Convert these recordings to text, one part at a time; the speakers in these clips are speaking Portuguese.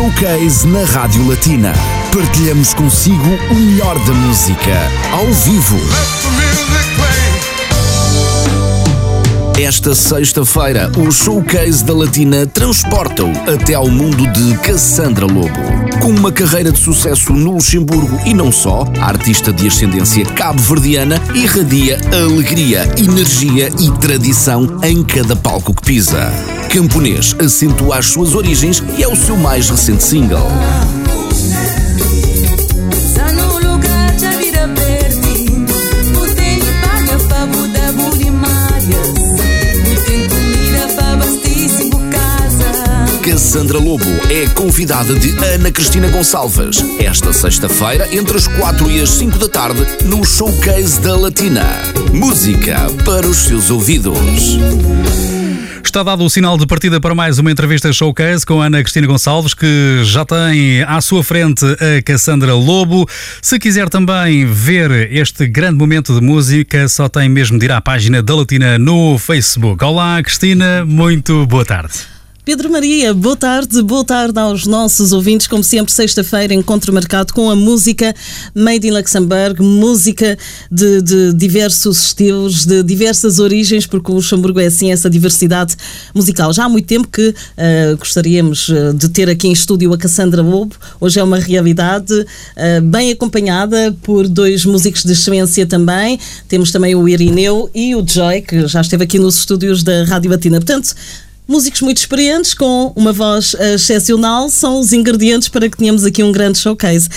Showcase na Rádio Latina. Partilhamos consigo o melhor da música, ao vivo. Esta sexta-feira, o Showcase da Latina transporta-o até ao mundo de Cassandra Lobo. Com uma carreira de sucesso no Luxemburgo e não só, a artista de ascendência cabo-verdiana irradia alegria, energia e tradição em cada palco que pisa. Camponês acentua as suas origens e é o seu mais recente single. Cassandra Lobo é convidada de Ana Cristina Gonçalves. Esta sexta-feira, entre as 4 e as 5 da tarde, no Showcase da Latina. Música para os seus ouvidos. Está dado o sinal de partida para mais uma entrevista showcase com Ana Cristina Gonçalves, que já tem à sua frente a Cassandra Lobo. Se quiser também ver este grande momento de música, só tem mesmo de ir à página da Latina no Facebook. Olá, Cristina, muito boa tarde. Pedro Maria, boa tarde, boa tarde aos nossos ouvintes. Como sempre, sexta-feira, encontro marcado com a música Made in Luxembourg, música de, de, diversos estilos, de diversas origens, porque o Luxemburgo é assim, essa diversidade musical. Já há muito tempo que uh, gostaríamos eh, de ter aqui em estúdio a Cassandra Lobo. Hoje é uma realidade, uh, bem acompanhada por dois músicos de excelência também. Temos também o Irineu e o Joy, que já esteve aqui nos estúdios da Rádio Batina. Portanto, Músicos muito experientes, com uma voz excepcional, são os ingredientes para que tenhamos aqui um grande showcase.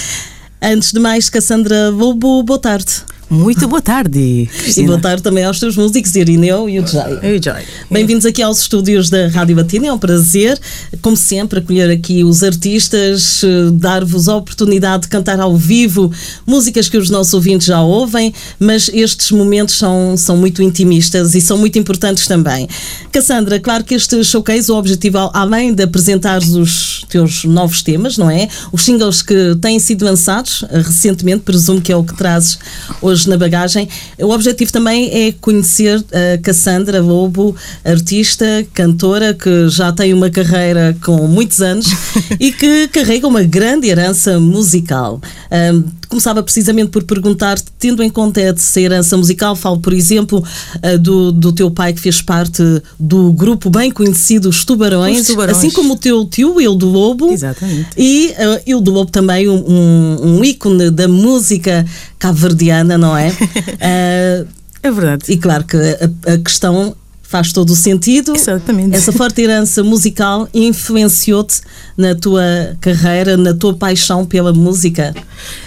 Antes de mais, Cassandra Lobo, boa tarde. Muito boa tarde. Cristina. E boa tarde também aos teus músicos, Irineu e o Jai. Eu e o Jai. Bem-vindos aqui aos estúdios da Rádio Batina. É um prazer, como sempre, acolher aqui os artistas, eh, dar-vos a oportunidade de cantar ao vivo músicas que os nossos ouvintes já ouvem, mas estes momentos são, são muito intimistas e são muito importantes também. Cassandra, claro que este showcase, o objetivo, além de apresentar os teus novos temas, não é? Os singles que têm sido lançados eh, recentemente, presumo que é o que trazes hoje na bagagem. O objetivo também é conhecer a Cassandra Lobo, artista, cantora, que já tem uma carreira com muitos anos e que carrega uma grande herança musical. Um, começava precisamente por perguntar, tendo em conta essa herança musical, falo, por exemplo, uh, do, do teu pai que fez parte do grupo bem conhecido Os Tubarões, Os Tubarões. assim como o teu tio, Ildo Lobo. Exatamente. E uh, Ildo Lobo também um, um, um ícone da música cabo-verdiana, não é? uh, é verdade. E claro que a, a questão faz todo o sentido. Exatamente. Essa forte herança musical influenciou-te na tua carreira, na tua paixão pela música?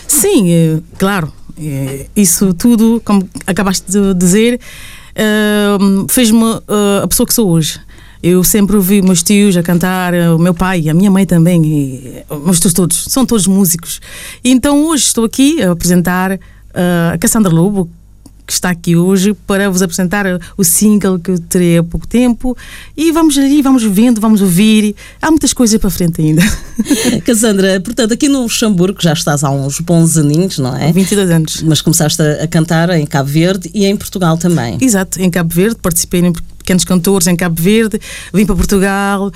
Sim, é, claro. É, isso tudo, como acabaste de dizer, é, fez-me a pessoa que sou hoje. Eu sempre ouvi meus tios a cantar, o meu pai, a minha mãe também, e, meus tios todos, são todos músicos. E então hoje estou aqui a apresentar a Cassandra Lobo, que está aqui hoje para vos apresentar o single que eu terei há pouco tempo e vamos ali, vamos vendo, vamos ouvir. Há muitas coisas para frente ainda. Cassandra, portanto, aqui no Luxemburgo já estás há uns bons aninhos, não é? 22 anos. Mas começaste a cantar em Cabo Verde e em Portugal também. Exato, em Cabo Verde, participei em pequenos cantores em Cabo Verde, vim para Portugal,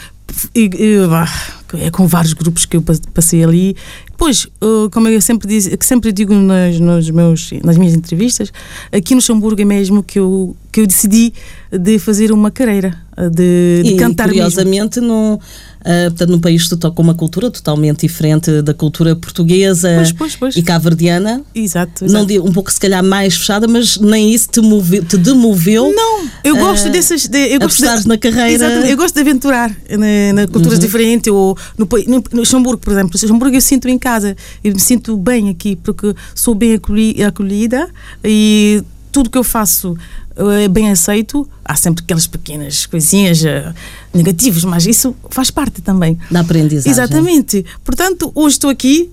e, e, é com vários grupos que eu passei ali. Depois, como eu sempre, diz, que sempre digo nas, nos meus, nas minhas entrevistas, aqui no Luxemburgo é mesmo que eu, que eu decidi de fazer uma carreira, de, de e, cantar curiosamente, mesmo. No Uh, portanto, num país que com uma cultura totalmente diferente da cultura portuguesa pois, pois, pois. e cabo-verdiana. Exato, exato. Não, um pouco, se calhar, mais fechada, mas nem isso te, move, te demoveu. Não, eu gosto uh, dessas. De, eu gosto de, na carreira. Exatamente, eu gosto de aventurar na, na culturas uhum. diferentes. Ou no, no, no Luxemburgo, por exemplo. No Luxemburgo eu sinto em casa. Eu me sinto bem aqui porque sou bem acolhida e tudo que eu faço é bem aceito. Há sempre aquelas pequenas coisinhas uh, negativas, mas isso faz parte também da aprendizagem. Exatamente. Portanto, hoje estou aqui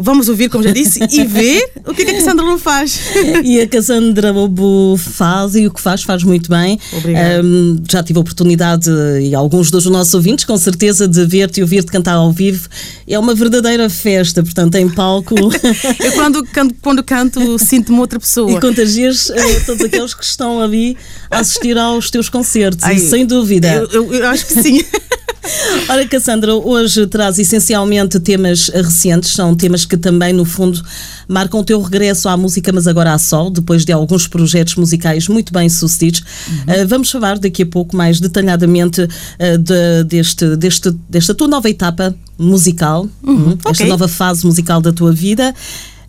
Vamos ouvir, como já disse, e ver o que, é que a Cassandra Lobo faz. E a Cassandra Lobo faz e o que faz, faz muito bem. Um, já tive a oportunidade, e alguns dos nossos ouvintes, com certeza, de ver-te e ouvir-te cantar ao vivo. É uma verdadeira festa, portanto, em palco. Eu, quando, quando, quando canto, sinto-me outra pessoa. E contagias uh, todos aqueles que estão ali a assistir aos teus concertos, Ai, sem dúvida. Eu, eu, eu acho que sim. Ora, Cassandra, hoje traz essencialmente temas recentes, são temas que também, no fundo, marcam o teu regresso à música, mas agora a sol, depois de alguns projetos musicais muito bem sucedidos. Uhum. Uh, vamos falar daqui a pouco mais detalhadamente uh, de, deste, deste, desta tua nova etapa musical, uhum. esta okay. nova fase musical da tua vida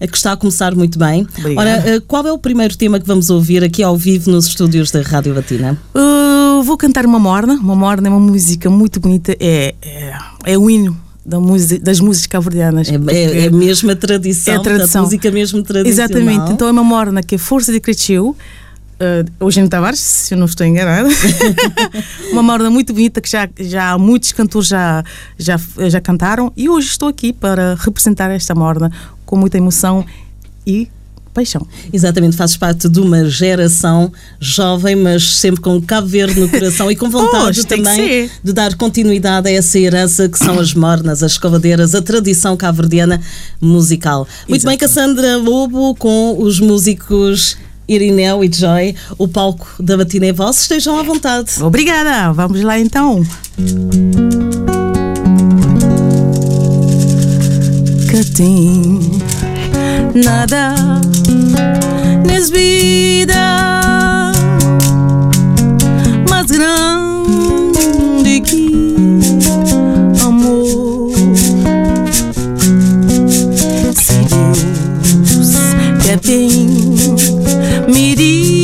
que está a começar muito bem. Obrigada. Ora, qual é o primeiro tema que vamos ouvir aqui ao vivo nos estúdios da Rádio Batina? Uh, vou cantar uma morna. Uma morna é uma música muito bonita. É, é, é o hino da música, das músicas cabo-verdianas. É, é, é mesmo a tradição, é a tradição. música mesmo tradicional. Exatamente. Então é uma morna que é Força de Cresceu, uh, Eugênio Tavares, se eu não estou enganada. uma morna muito bonita que já, já muitos cantores já, já, já cantaram e hoje estou aqui para representar esta morna com muita emoção e paixão. Exatamente, fazes parte de uma geração jovem, mas sempre com Cabo Verde no coração e com vontade também de dar continuidade a essa herança que são as mornas, as escovadeiras, a tradição cabo-verdiana musical. Muito bem, Cassandra Lobo, com os músicos Irineu e Joy, o palco da Batina é vosso, estejam à vontade. Obrigada, vamos lá então. Catim, nada nessa vida mais grande que amor. Se Deus quer bem Olha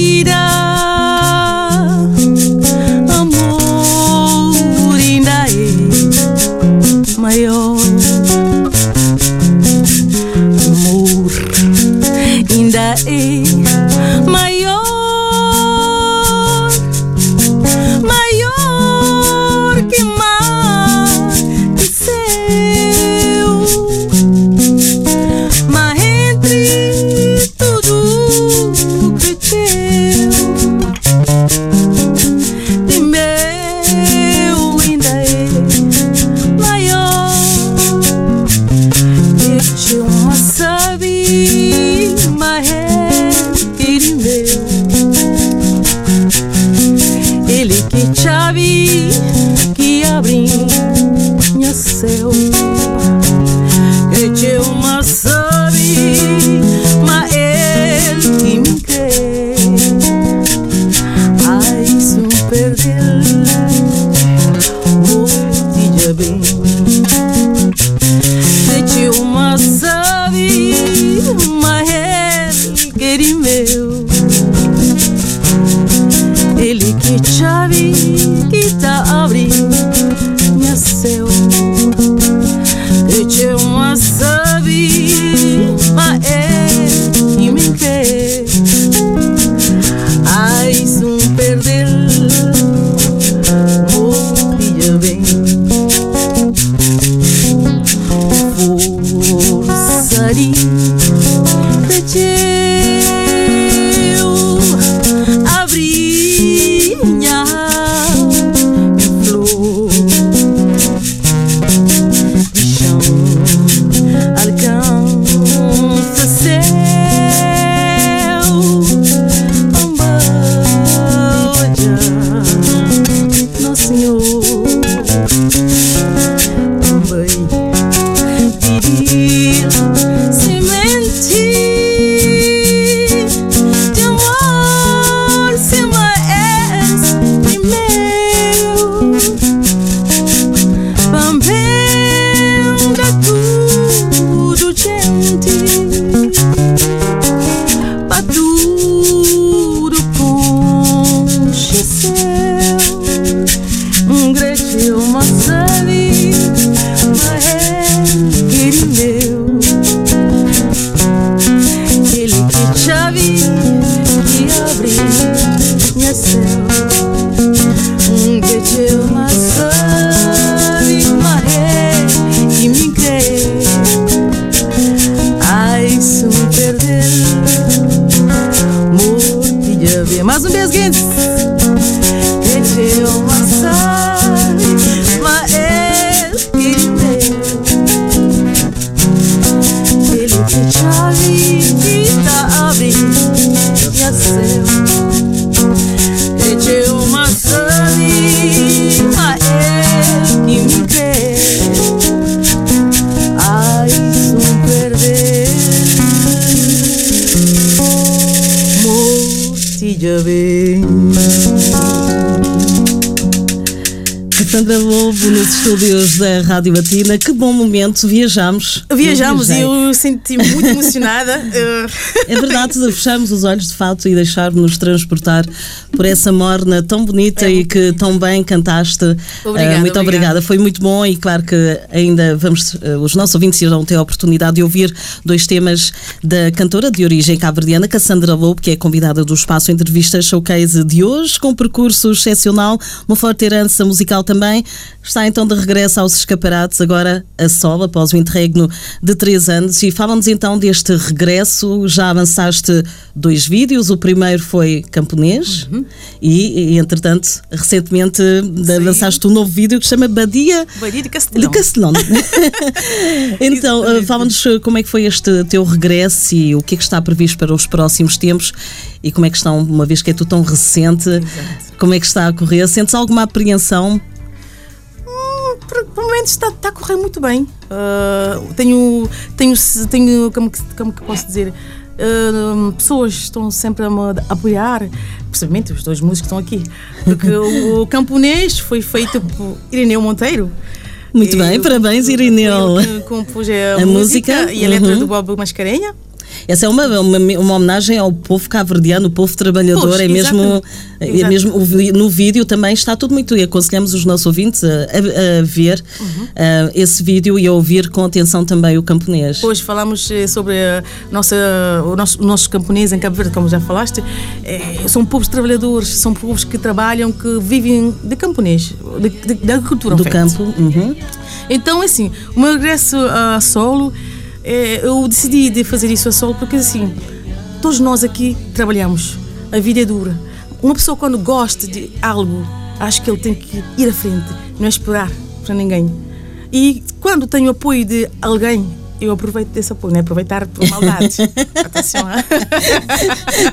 some biscuits. Estúdios da Rádio Latina. Que bom momento, viajamos. Viajamos e eu senti muito emocionada. Eh, É verdade, fechamos os olhos de fato e deixar-nos transportar por essa morna tão bonita e que tão bem cantaste. Obrigada, Ah, muito obrigada. obrigada, foi muito bom e claro que ainda vamos, ah, os nossos ouvintes irão ter a oportunidade de ouvir dois temas da cantora de origem cabo-verdiana, Cassandra Lobo, que é convidada do Espaço Entrevista Showcase de hoje, com um percurso excepcional, uma forte herança musical também. Está então de regresso aos escaparates, agora a solo, após o interregno de três anos. E fala-nos então deste regresso. Já avançaste dois vídeos. O primeiro foi camponês e, e, entretanto, recentemente lançaste um novo vídeo que se chama Badia Badia de de Castelão. Castelão. então, uh, fala-nos uh, como é que foi este teu regresso e o que é que está previsto para os próximos tempos e como é que estão, uma vez que é tudo tão recente, como é que está a correr? Sentes alguma apreensão? Hum, por, momentos está, está a correr muito bem. Ah, tenho, tenho, tenho como, que, como que posso dizer? Ah, pessoas estão sempre a me apoiar, principalmente os dois músicos que estão aqui. Porque o, camponês foi feito por Irineu Monteiro. Muito E bem, parabéns, Irineu. compôs a, A música, música, e a letra uhum. do Bob Mascarenha. Essa é uma, uma, uma homenagem ao povo cabo-verdiano, o povo trabalhador. Pois, é mesmo, é mesmo no vídeo também está tudo muito. E aconselhamos os nossos ouvintes a, a- a ver Uhum. ah, esse vídeo e a ouvir com atenção também o camponês. Depois falamos eh, sobre nossa, o nosso, os nossos camponeses em Cabo Verde, como já falaste. Eh, são povos trabalhadores, são povos que trabalham, que vivem de camponês, de, de, da agricultura. do campo. Uhum. Então, assim, o meu regresso a solo, eu decidi de fazer isso a solo porque, assim, todos nós aqui trabalhamos, a vida é dura. Uma pessoa, quando gosta de algo, acho que ele tem que ir à frente, não é esperar para ninguém. E quando tenho apoio de alguém, eu aproveito desse apoio, não é aproveitar por maldade. Atenção, ah.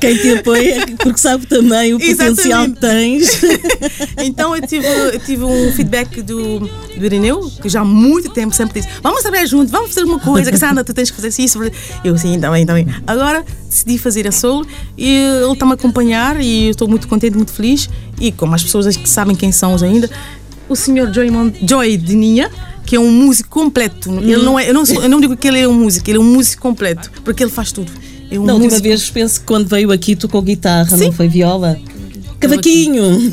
Quem te apoia, porque sabe também o potencial que tens. Então eu tive, eu tive um feedback do, do Irineu, que já há muito tempo sempre disse: Vamos trabalhar juntos, vamos fazer uma coisa, que Sandra, tu tens que fazer isso. Eu, sim, também, também. Agora decidi fazer a solo e ele está-me a acompanhar e eu estou muito contente, muito feliz. E como as pessoas que sabem quem são ainda, o senhor Joy, Mon- Joy Dininha. Que é um músico completo. Ele não é, eu, não sou- eu não digo que ele é um músico, ele é um músico completo, porque ele faz tudo. É um Da última vez penso que quando veio aqui tocou guitarra, Sim. não foi viola? Cavaquinho!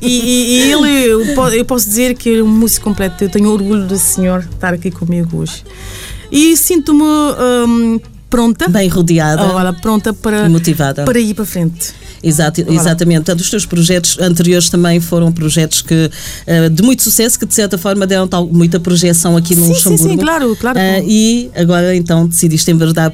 E, e- ele, eu po- eu posso dizer que ele é um músico completo. Eu tenho orgulho desse senhor estar aqui comigo hoje. E sinto-me hum, pronta. Bem rodeada. Olha, pronta para, motivada. para ir para frente. Exato, exatamente. Portanto, os teus projetos anteriores também foram projetos que eh, de muito sucesso, que de certa forma deram tal, muita projeção aqui no Sim, sim, Luxemburgo. sim, claro, claro. Eh, e agora então decidiste enverdar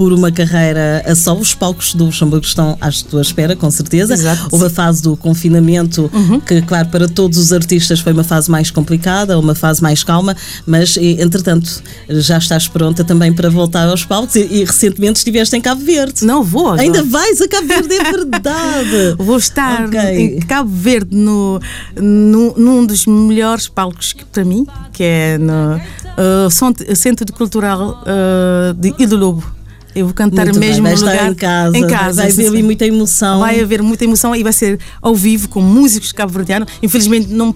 por uma carreira a só. Os palcos do Luxemburgo estão à tua espera, com certeza. Exato. Houve a fase do confinamento, que, claro, para todos os artistas foi uma fase mais complicada, uma fase mais calma, mas entretanto já estás pronta também para voltar aos palcos e, e recentemente estiveste em Cabo Verde. Não vou agora. Ainda vais a Cabo Verde, é verdade! Vou estar Ok. em Cabo Verde no, no, num dos melhores palcos que, para mim, que é no uh, Centro- Cultural uh, de Lobo. Eu vou cantar Muito bem, mesmo vai no estar lugar em casa, em casa vai haver muita emoção. Vai haver muita emoção e vai ser ao vivo com músicos cabo-verdianos. Infelizmente não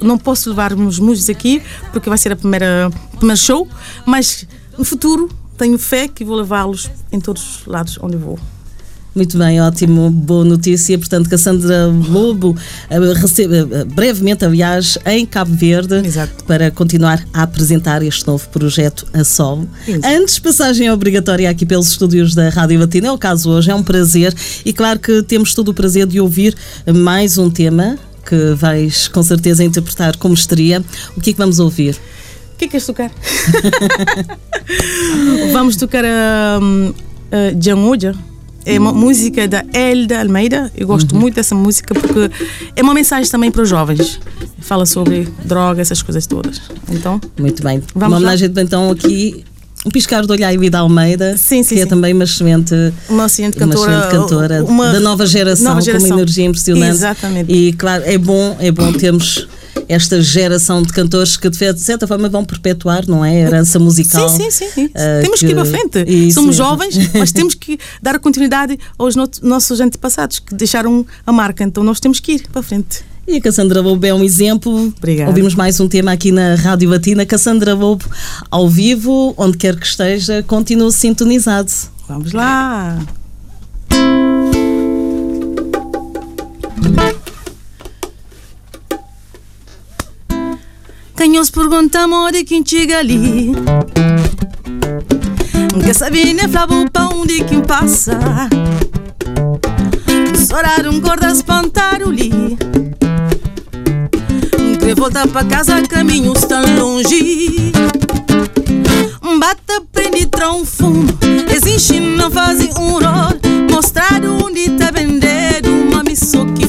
não posso levar os músicos aqui porque vai ser a primeira primeiro show, mas no futuro tenho fé que vou levá-los em todos os lados onde vou. Muito bem, ótimo, boa notícia. Portanto, Cassandra Lobo eh, recebe eh, brevemente, aliás, em Cabo Verde Exato. para continuar a apresentar este novo projeto a solo. Exato. Antes, passagem obrigatória aqui pelos estúdios da Rádio Latina. É o caso hoje, é um prazer e claro que temos todo o prazer de ouvir mais um tema que vais com certeza interpretar como estaria. O que é que vamos ouvir? O que é que queres tocar? Vamos tocar a, a Jangoja. É uma música da Elda Almeida. Eu gosto muito dessa música porque é uma mensagem também para os jovens. Fala sobre droga, essas coisas todas. Então, Muito bem. Vamos uma lá? homenagem então aqui. Um piscar de olho à Ivida Almeida, Sim, sim, que é sim. também uma excelente uma excelente uma cantora, excelente cantora uma da nova geração, nova com geração. uma energia impressionante. Exatamente. E claro, é bom, é bom termos esta geração de cantores que, de certa forma, vão perpetuar, não é? A herança musical. Sim, sim, sim. Uh, temos que, que ir para frente. Isso Somos jovens, mas temos que dar continuidade aos no nossos antepassados que deixaram a marca. Então nós temos que ir para frente. E a Cassandra Lobo é um exemplo. Obrigada. Ouvimos mais um tema aqui na Rádio Batina. Cassandra Lobo, ao vivo, onde quer que esteja, continue sintonizado. Vamos lá! Canhos pergunta amor de quem chega ali? Que nem flava o pão de quem passa. Sorar um gordo a espantar o li. Que volta para casa caminhos tão longe. Bata, prende, trão, fumo. Existe, não fazem um rol Mostrar onde tá vendendo Uma missão que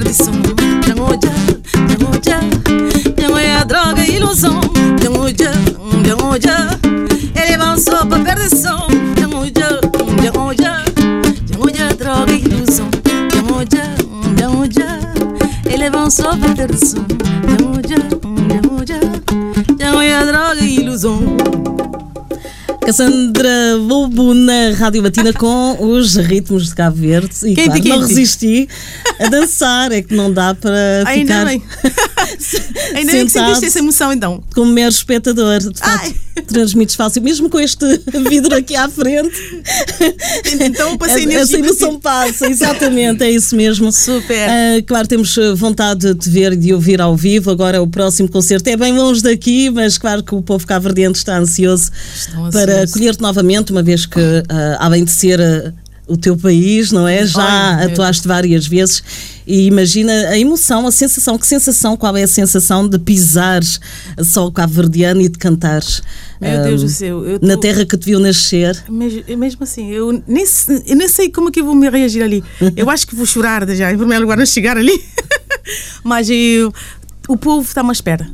avançou pra Cassandra Lobo na Rádio Batina com os ritmos de Cabo Verde. E Quente, claro, não resisti a dançar. É que não dá para Ainda ficar bem. Ainda bem que sentado sentiste essa emoção então. como mero espectador. De facto, transmites fácil. Mesmo com este vidro aqui à frente. Então passei energia essa emoção passa. Exatamente, é isso mesmo. Super. Ah, claro, temos eh, vontade de te ver e de ouvir ao vivo. Agora o próximo concerto é bem longe daqui, mas claro que o povo cabo-verdiano está ansioso Estão para acolher-te novamente, uma vez que, ah, além de ser ah, o teu país, não é? Já atuaste várias vezes e imagina a emoção, a sensação. Que sensação? Qual é a sensação de pisares só o cabo-verdiano e de cantares Meu Deus do céu. Eu na tô- terra que te viu nascer? Mes- Mesmo assim, eu nem, eu nem sei como é que eu vou me reagir ali. Eu acho que vou chorar já, em primeiro lugar, a chegar ali. Mas eu, o povo está à espera.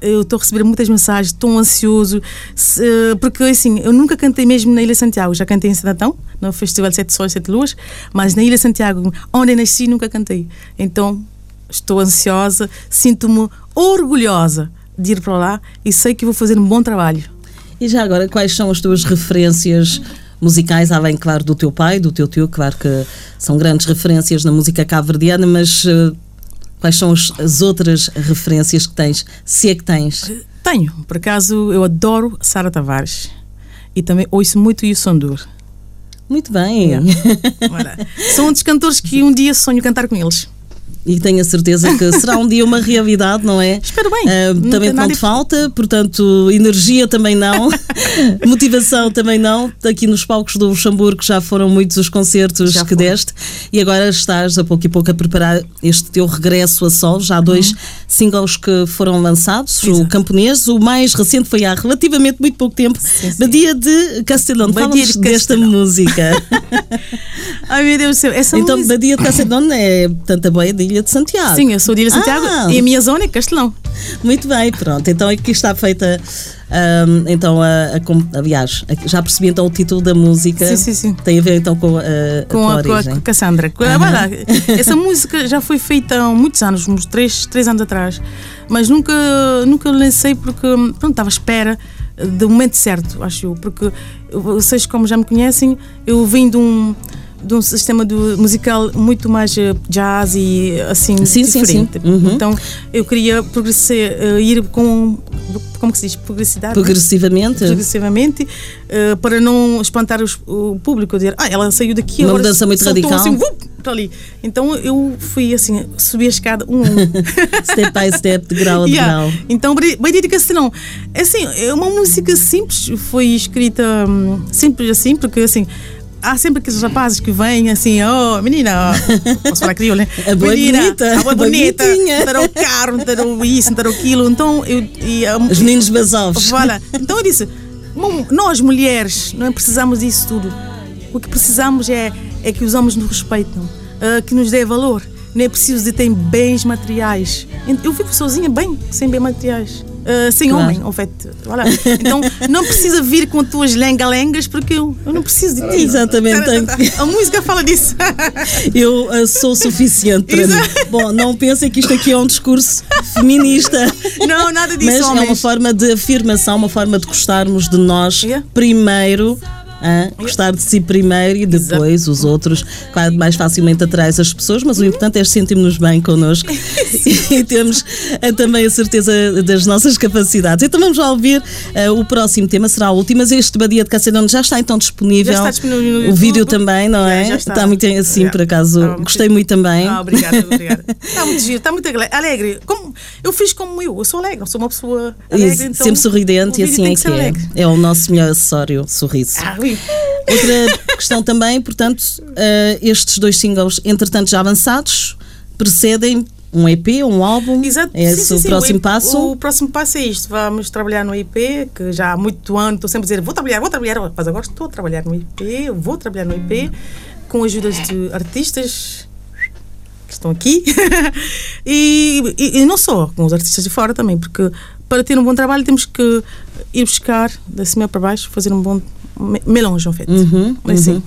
Eu estou a receber muitas mensagens, estou ansioso, se- porque assim, eu nunca cantei mesmo na Ilha Santiago, já cantei em Sanatão, no Festival Sete Sóis, Sete Luas, mas na Ilha Santiago, onde nasci, nunca cantei. Então, estou ansiosa, sinto-me orgulhosa de ir para lá e sei que vou fazer um bom trabalho. E já agora, quais são as tuas referências musicais, além, claro, do teu pai, do teu tio, claro que são grandes referências na música cabo-verdiana, mas eh, quais são as, as outras referências que tens, se é que tens? Tenho, por acaso eu adoro Sara Tavares e também ouço muito o Sondur. Muito bem. Ora, São um dos cantores que um dia sonho cantar com eles. E tenho a certeza que será um dia uma realidade, não é? Espero bem. Uh, também não te falta, portanto, energia também não, motivação também não. Aqui nos palcos do Luxemburgo já foram muitos os concertos já que foi. deste e agora estás a pouco e pouco a preparar este teu regresso a sol. Já há dois uhum. singles que foram lançados, Exato. o Camponês, o mais recente foi há relativamente muito pouco tempo, sim, sim. Badia de Castelão. Fala-nos de desta música. Ai meu Deus do céu, essa então, música... Badia de Castelão é tanta boia de Ilha de Santiago. Sim, eu sou de Ilha de Santiago ah. e a minha zona é Castelão. Muito bem, pronto. Então aqui está feita. Um, então, a, a, aliás, já percebi então o título da música. Sim, sim, sim. Tem a ver então com a, com a, com a Cassandra. Uhum. Essa música já foi feita há muitos anos, uns três, três anos atrás, mas nunca, nunca lancei porque pronto, estava à espera do momento certo, acho eu. Porque vocês, como já me conhecem, eu vim de um de um sistema do, musical muito mais eh, jazz e assim sim, diferente. Sim, sim. Uhum. Então eu queria progressar, uh, ir com como que se diz progressividade progressivamente progressivamente uh, para não espantar os, o público dizer ah ela saiu daqui uma mudança muito radical assim, vup, ali então eu fui assim subi a escada um um step by step de grau a yeah. grau então bem dedicação não é assim é uma música simples foi escrita um, simples assim porque assim há sempre aqueles rapazes que vêm assim, oh menina, posso falar crioulo, né? A boa menina, bonita, a boa bonita, terá o carro, isso, terá aquilo. Então eu. E, um, Os meninos basovos. Voilà. Então eu disse, nós mulheres não precisamos disso tudo. O que precisamos é, é que os homens nos respeitam, uh, que nos dê valor. Não é preciso de ter bens materiais. Eu vivo sozinha bem, sem bens materiais. Uh, sem claro. homem, en fait. Voilà. Então não precisa vir com tuas lenga-lengas porque eu, eu não preciso de ti. Exatamente. A música fala disso. Eu uh, sou suficiente para mim. Bom, não pensem que isto aqui é um discurso feminista. Não, nada disso. Mas homens. é uma forma de afirmação, uma forma de gostarmos de nós yeah. primeiro Hein? Gostar de si primeiro e depois Exato. os outros, claro, mais facilmente atrás as pessoas, mas o importante é sentirmos bem connosco e temos uh, também a certeza das nossas capacidades. Então vamos lá ouvir uh, o próximo tema, será o último, mas este Badia de Cacedão já está então disponível. Já está disponível no O vídeo também, não é? Já, já está. está. muito assim, por acaso. Ah, Gostei muito também. Ah, obrigada, obrigada. está muito giro, está muito alegre. Como, eu fiz como eu, eu sou alegre, sou uma pessoa alegre. Então, Sempre sorridente e assim é que, que é. É o nosso melhor acessório, sorriso. Ah, Outra questão também, portanto, uh, estes dois singles, entretanto já avançados, precedem um EP, um álbum? Exato. É esse sim, o sim, próximo o, passo? O próximo passo é isto. Vamos trabalhar no EP, que já há muito ano estou sempre a dizer vou trabalhar, vou trabalhar, mas agora estou a trabalhar no EP, vou trabalhar no EP, com ajudas de artistas que estão aqui e, e, e, não só, com os artistas de fora também, porque para ter um bom trabalho temos que ir buscar da cima para baixo, fazer um bom melange, en fait. Uhum, uhum.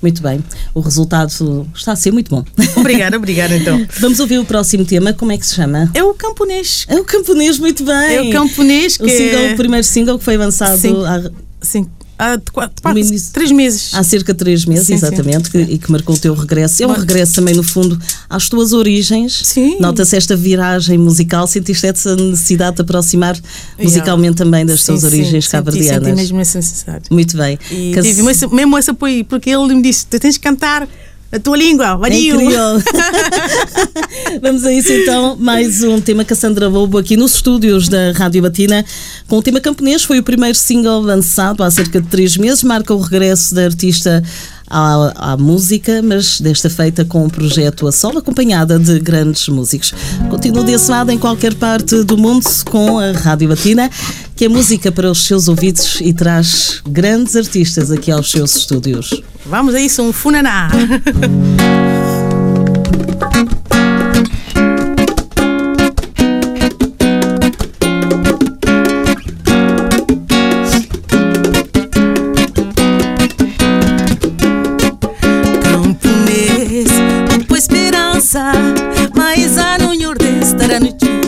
Muito bem. O resultado está a ser muito bom. Obrigada, obrigada então. Vamos ouvir o próximo tema. Como é que se chama? É o camponês. É o camponês, muito bem. É o camponês que... O, single, o primeiro single que foi lançado Sim. Há... Sim. Há quatro, quatro, três meses. Há cerca de três meses, sim, exatamente, sim. Que, e que marcou o teu regresso. É um regresso também, no fundo, às tuas origens. Sim. Nota-se esta viragem musical, sentiste essa necessidade de aproximar musicalmente também das sim, tuas origens cabo-verdianas. Senti mesmo essa necessidade. Muito bem. E Cas... tive mesmo esse apoio, porque ele me disse: tu tens de cantar a tua língua, vario. Vamos a isso então, mais um tema Cassandra Lobo aqui nos estúdios da Rádio Batina com o tema camponês. Foi o primeiro single lançado há cerca de três meses, marca o regresso da artista à, à, música, mas desta feita com um projeto a solo, acompanhada de grandes músicos. Continua desse lado em qualquer parte do mundo com a Rádio Batina, que é música para os seus ouvidos e traz grandes artistas aqui aos seus estúdios. Vamos a isso, um funaná! e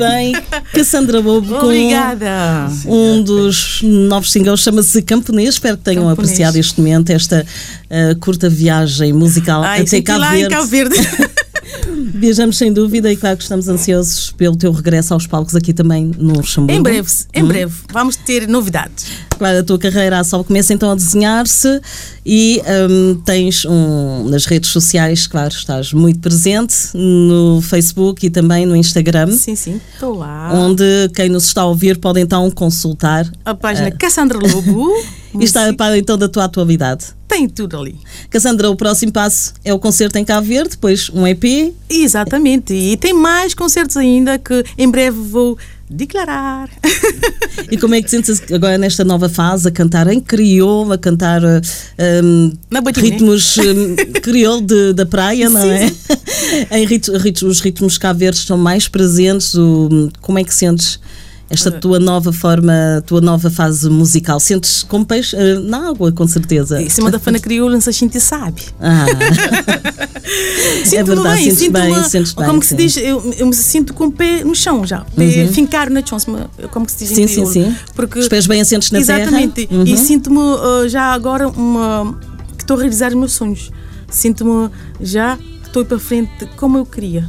bem. Cassandra Bobo Obrigada. um dos novos singles chama-se Camponês. Espero que tenham Camponês. apreciado este momento, esta uh, curta viagem musical Ai, até Cabo lá em Verde. Cabo Verde. Viajamos sem dúvida e claro que estamos ansiosos pelo teu regresso aos palcos aqui também no Luxemburgo. em breve, em Hum. breve. Vamos ter novidades. Claro, a tua carreira só começa então a desenhar-se e hum, tens um, nas redes sociais, claro, estás muito presente no Facebook e também no Instagram, Sim, sim. Estou lá. onde quem nos está a ouvir pode então consultar A página Cassandra Lobo. e está a par então da tua atualidade. Tem tudo ali. Cassandra, o próximo passo é o concerto em Cabo Verde, depois um EP. Exatamente. E tem mais concertos ainda que em breve vou declarar. E como é que te sentes agora nesta nova fase a cantar em crioulo, a cantar Na batina. ritmos hum, crioulo de- da praia, não é? em rit- rit- os ritmos Cabo Verde estão mais presentes. o- como é que sentes esta tua nova forma, tua nova fase musical? Sentes como peixe eh, na água, com certeza. Em cima da fana crioula, não sei se a gente sabe. Ah, Sinto-me verdade, bem, sentes bem, sentes bem, Como que se sim. Uhum. diz, eu, eu me sinto com o pé no chão já. Pé fincar no chão, como que se diz em sim, sim, crioulo. sim. Porque, Os pés bem assentes na Exatamente. terra. Uhum. E sinto-me uh, já agora uma, que estou a realizar os meus sonhos. Sinto-me já que estou para frente como eu queria.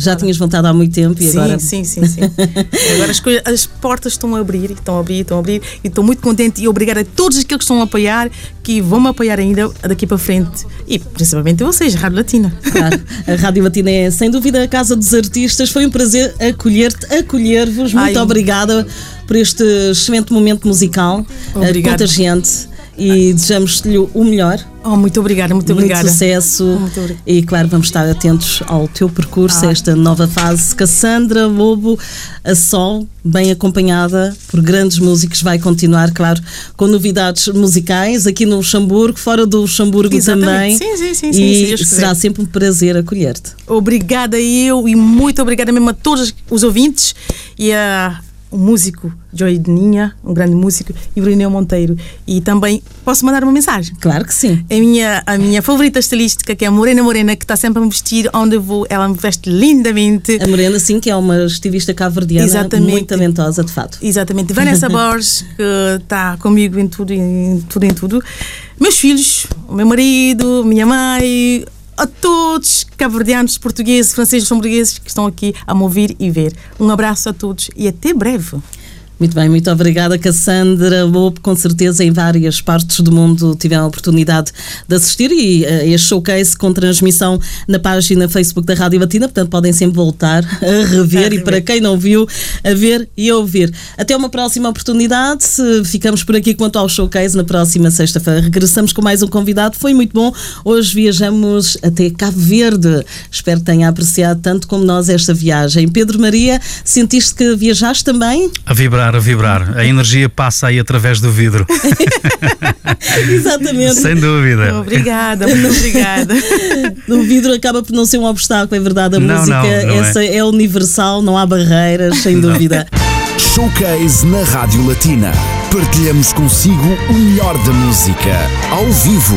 Já tinhas vontade há muito tempo e sim, agora. sim, sim, sim. agora as, coisas, as portas estão a abrir, estão a abrir, estão a abrir e estou muito contente e obrigada a todos aqueles que estão a apoiar, que vão me apoiar ainda daqui para frente. E principalmente vocês, Rádio Latina. Claro, a Rádio Matina é sem dúvida a Casa dos Artistas. Foi um prazer acolher-te, acolher-vos. Muito Ai. obrigada por este excelente momento musical, Obrigada. contagiante. E desejamos-lhe o melhor, Oh, muito obrigada, muito, muito obrigada. sucesso. Muito obrigada. E claro, vamos estar atentos ao teu percurso, a Ah. esta nova fase. Cassandra Lobo, a sol, bem acompanhada por grandes músicos, vai continuar, claro, com novidades musicais aqui no Luxemburgo, fora do Luxemburgo Exatamente. também. Sim, sim, sim, sim, E quiser. será sempre um prazer acolher-te. Obrigada eu e muito obrigada mesmo a todos os ouvintes e a o músico Joy Deninha, um grande músico, e Brunineu Monteiro. E também posso mandar uma mensagem. Claro que sim. A minha, a minha favorita estilística, que é a Morena Morena, que está sempre a me vestir onde eu vou, ela me veste lindamente. A Morena, sim, que é uma estilista cabo-verdiana Exatamente. muito talentosa, de fato. Exatamente. Vanessa Borges, que está comigo em tudo, em tudo, em tudo. Meus filhos, o meu marido, minha mãe, a todos cabo-verdianos, portugueses, franceses, luxemburgueses que estão aqui a me ouvir e ver. Um abraço a todos e até breve. Muito bem, muito obrigada, Cassandra Lobo. Com certeza, em várias partes do mundo tiveram a oportunidade de assistir e eh, este showcase com transmissão na página Facebook da Rádio Batina. Portanto, podem sempre voltar a rever e para quem não viu, a ver e a ouvir. Até uma próxima oportunidade. Se Ficamos por aqui quanto ao showcase na próxima sexta-feira. Regressamos com mais um convidado. Foi muito bom. Hoje viajamos até Cabo Verde. Espero que tenha apreciado tanto como nós esta viagem. Pedro Maria, sentiste que viajaste também? A vibrar, a vibrar. A energia passa aí através do vidro. Exatamente. Sem dúvida. Obrigada, muito obrigada. O vidro acaba por não ser um obstáculo, é verdade. A Não, música não, não essa é. universal, não há barreiras, sem dúvida. Showcase na Rádio Latina. Partilhamos consigo o melhor da música, ao vivo.